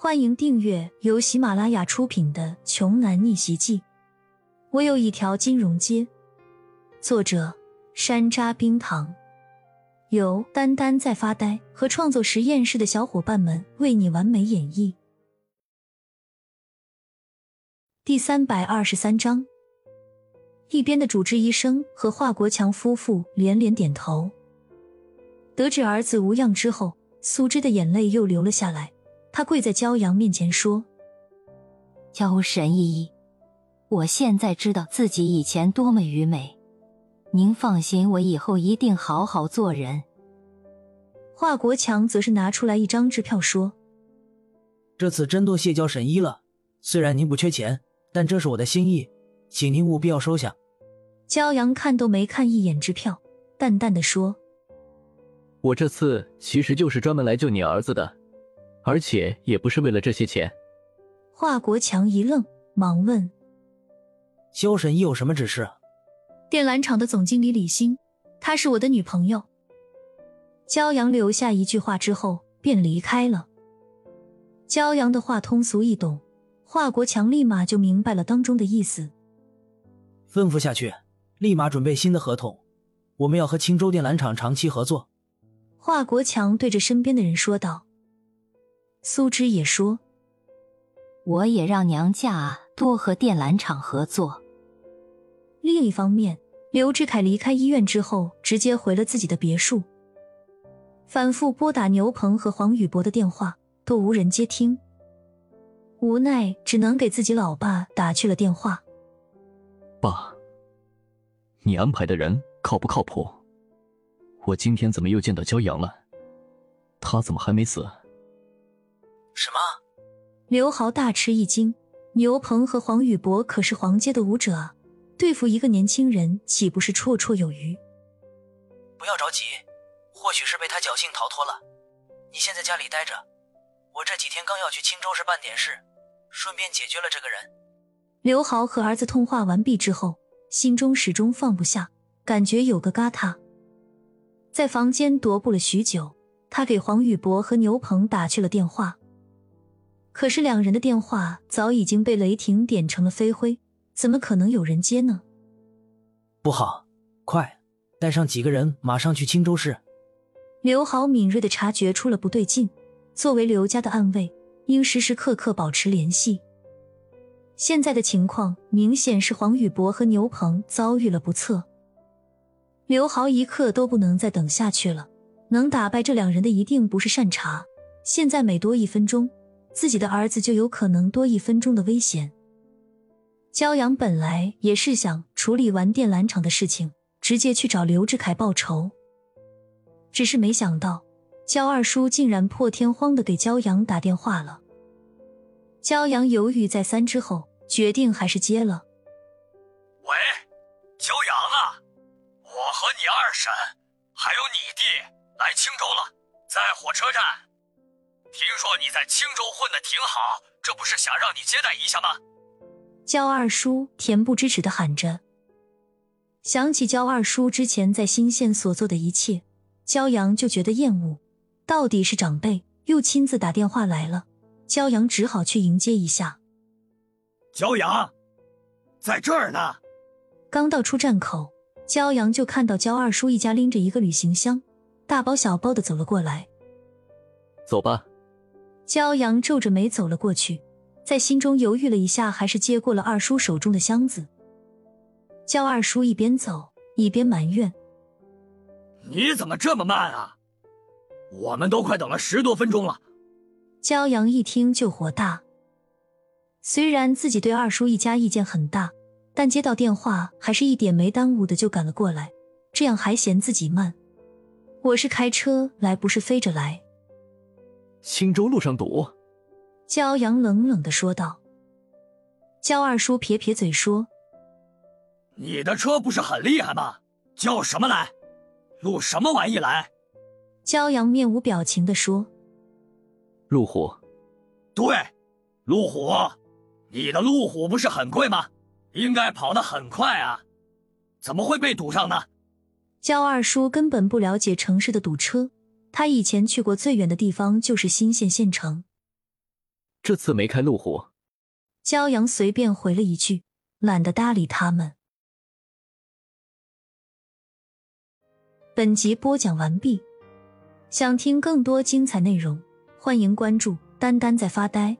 欢迎订阅由喜马拉雅出品的《穷男逆袭记》。我有一条金融街。作者：山楂冰糖，由丹丹在发呆和创作实验室的小伙伴们为你完美演绎。第三百二十三章，一边的主治医生和华国强夫妇连连点头。得知儿子无恙之后，苏芝的眼泪又流了下来。他跪在骄阳面前说：“焦神医，我现在知道自己以前多么愚昧。您放心，我以后一定好好做人。”华国强则是拿出来一张支票说：“这次真多谢焦神医了。虽然您不缺钱，但这是我的心意，请您务必要收下。”骄阳看都没看一眼支票，淡淡的说：“我这次其实就是专门来救你儿子的。”而且也不是为了这些钱。华国强一愣，忙问：“萧神医有什么指示？”电缆厂的总经理李欣，她是我的女朋友。焦阳留下一句话之后便离开了。焦阳的话通俗易懂，华国强立马就明白了当中的意思。吩咐下去，立马准备新的合同。我们要和青州电缆厂长期合作。华国强对着身边的人说道。苏芝也说：“我也让娘家多和电缆厂合作。”另一方面，刘志凯离开医院之后，直接回了自己的别墅，反复拨打牛鹏和黄宇博的电话，都无人接听，无奈只能给自己老爸打去了电话：“爸，你安排的人靠不靠谱？我今天怎么又见到焦阳了？他怎么还没死？”什么？刘豪大吃一惊。牛鹏和黄宇博可是黄阶的武者啊，对付一个年轻人岂不是绰绰有余？不要着急，或许是被他侥幸逃脱了。你先在家里待着，我这几天刚要去青州市办点事，顺便解决了这个人。刘豪和儿子通话完毕之后，心中始终放不下，感觉有个疙瘩，在房间踱步了许久。他给黄宇博和牛鹏打去了电话。可是两人的电话早已经被雷霆点成了飞灰，怎么可能有人接呢？不好，快带上几个人，马上去青州市。刘豪敏锐的察觉出了不对劲，作为刘家的暗卫，应时时刻刻保持联系。现在的情况明显是黄宇博和牛鹏遭遇了不测，刘豪一刻都不能再等下去了。能打败这两人的一定不是善茬，现在每多一分钟。自己的儿子就有可能多一分钟的危险。焦阳本来也是想处理完电缆厂的事情，直接去找刘志凯报仇，只是没想到焦二叔竟然破天荒的给焦阳打电话了。焦阳犹豫再三之后，决定还是接了。喂，焦阳啊，我和你二婶还有你弟来青州了，在火车站。听说你在青州混的挺好，这不是想让你接待一下吗？焦二叔恬不知耻的喊着。想起焦二叔之前在新县所做的一切，焦阳就觉得厌恶。到底是长辈又亲自打电话来了，焦阳只好去迎接一下。焦阳，在这儿呢。刚到出站口，焦阳就看到焦二叔一家拎着一个旅行箱，大包小包的走了过来。走吧。焦阳皱着眉走了过去，在心中犹豫了一下，还是接过了二叔手中的箱子。焦二叔一边走一边埋怨：“你怎么这么慢啊？我们都快等了十多分钟了。”焦阳一听就火大。虽然自己对二叔一家意见很大，但接到电话还是一点没耽误的就赶了过来，这样还嫌自己慢？我是开车来，不是飞着来。青州路上堵，焦阳冷冷的说道。焦二叔撇撇嘴说：“你的车不是很厉害吗？叫什么来？录什么玩意来？”焦阳面无表情的说：“路虎。”对，路虎。你的路虎不是很贵吗？应该跑得很快啊，怎么会被堵上呢？焦二叔根本不了解城市的堵车。他以前去过最远的地方就是新县县城。这次没开路虎。骄阳随便回了一句，懒得搭理他们。本集播讲完毕，想听更多精彩内容，欢迎关注“丹丹在发呆”。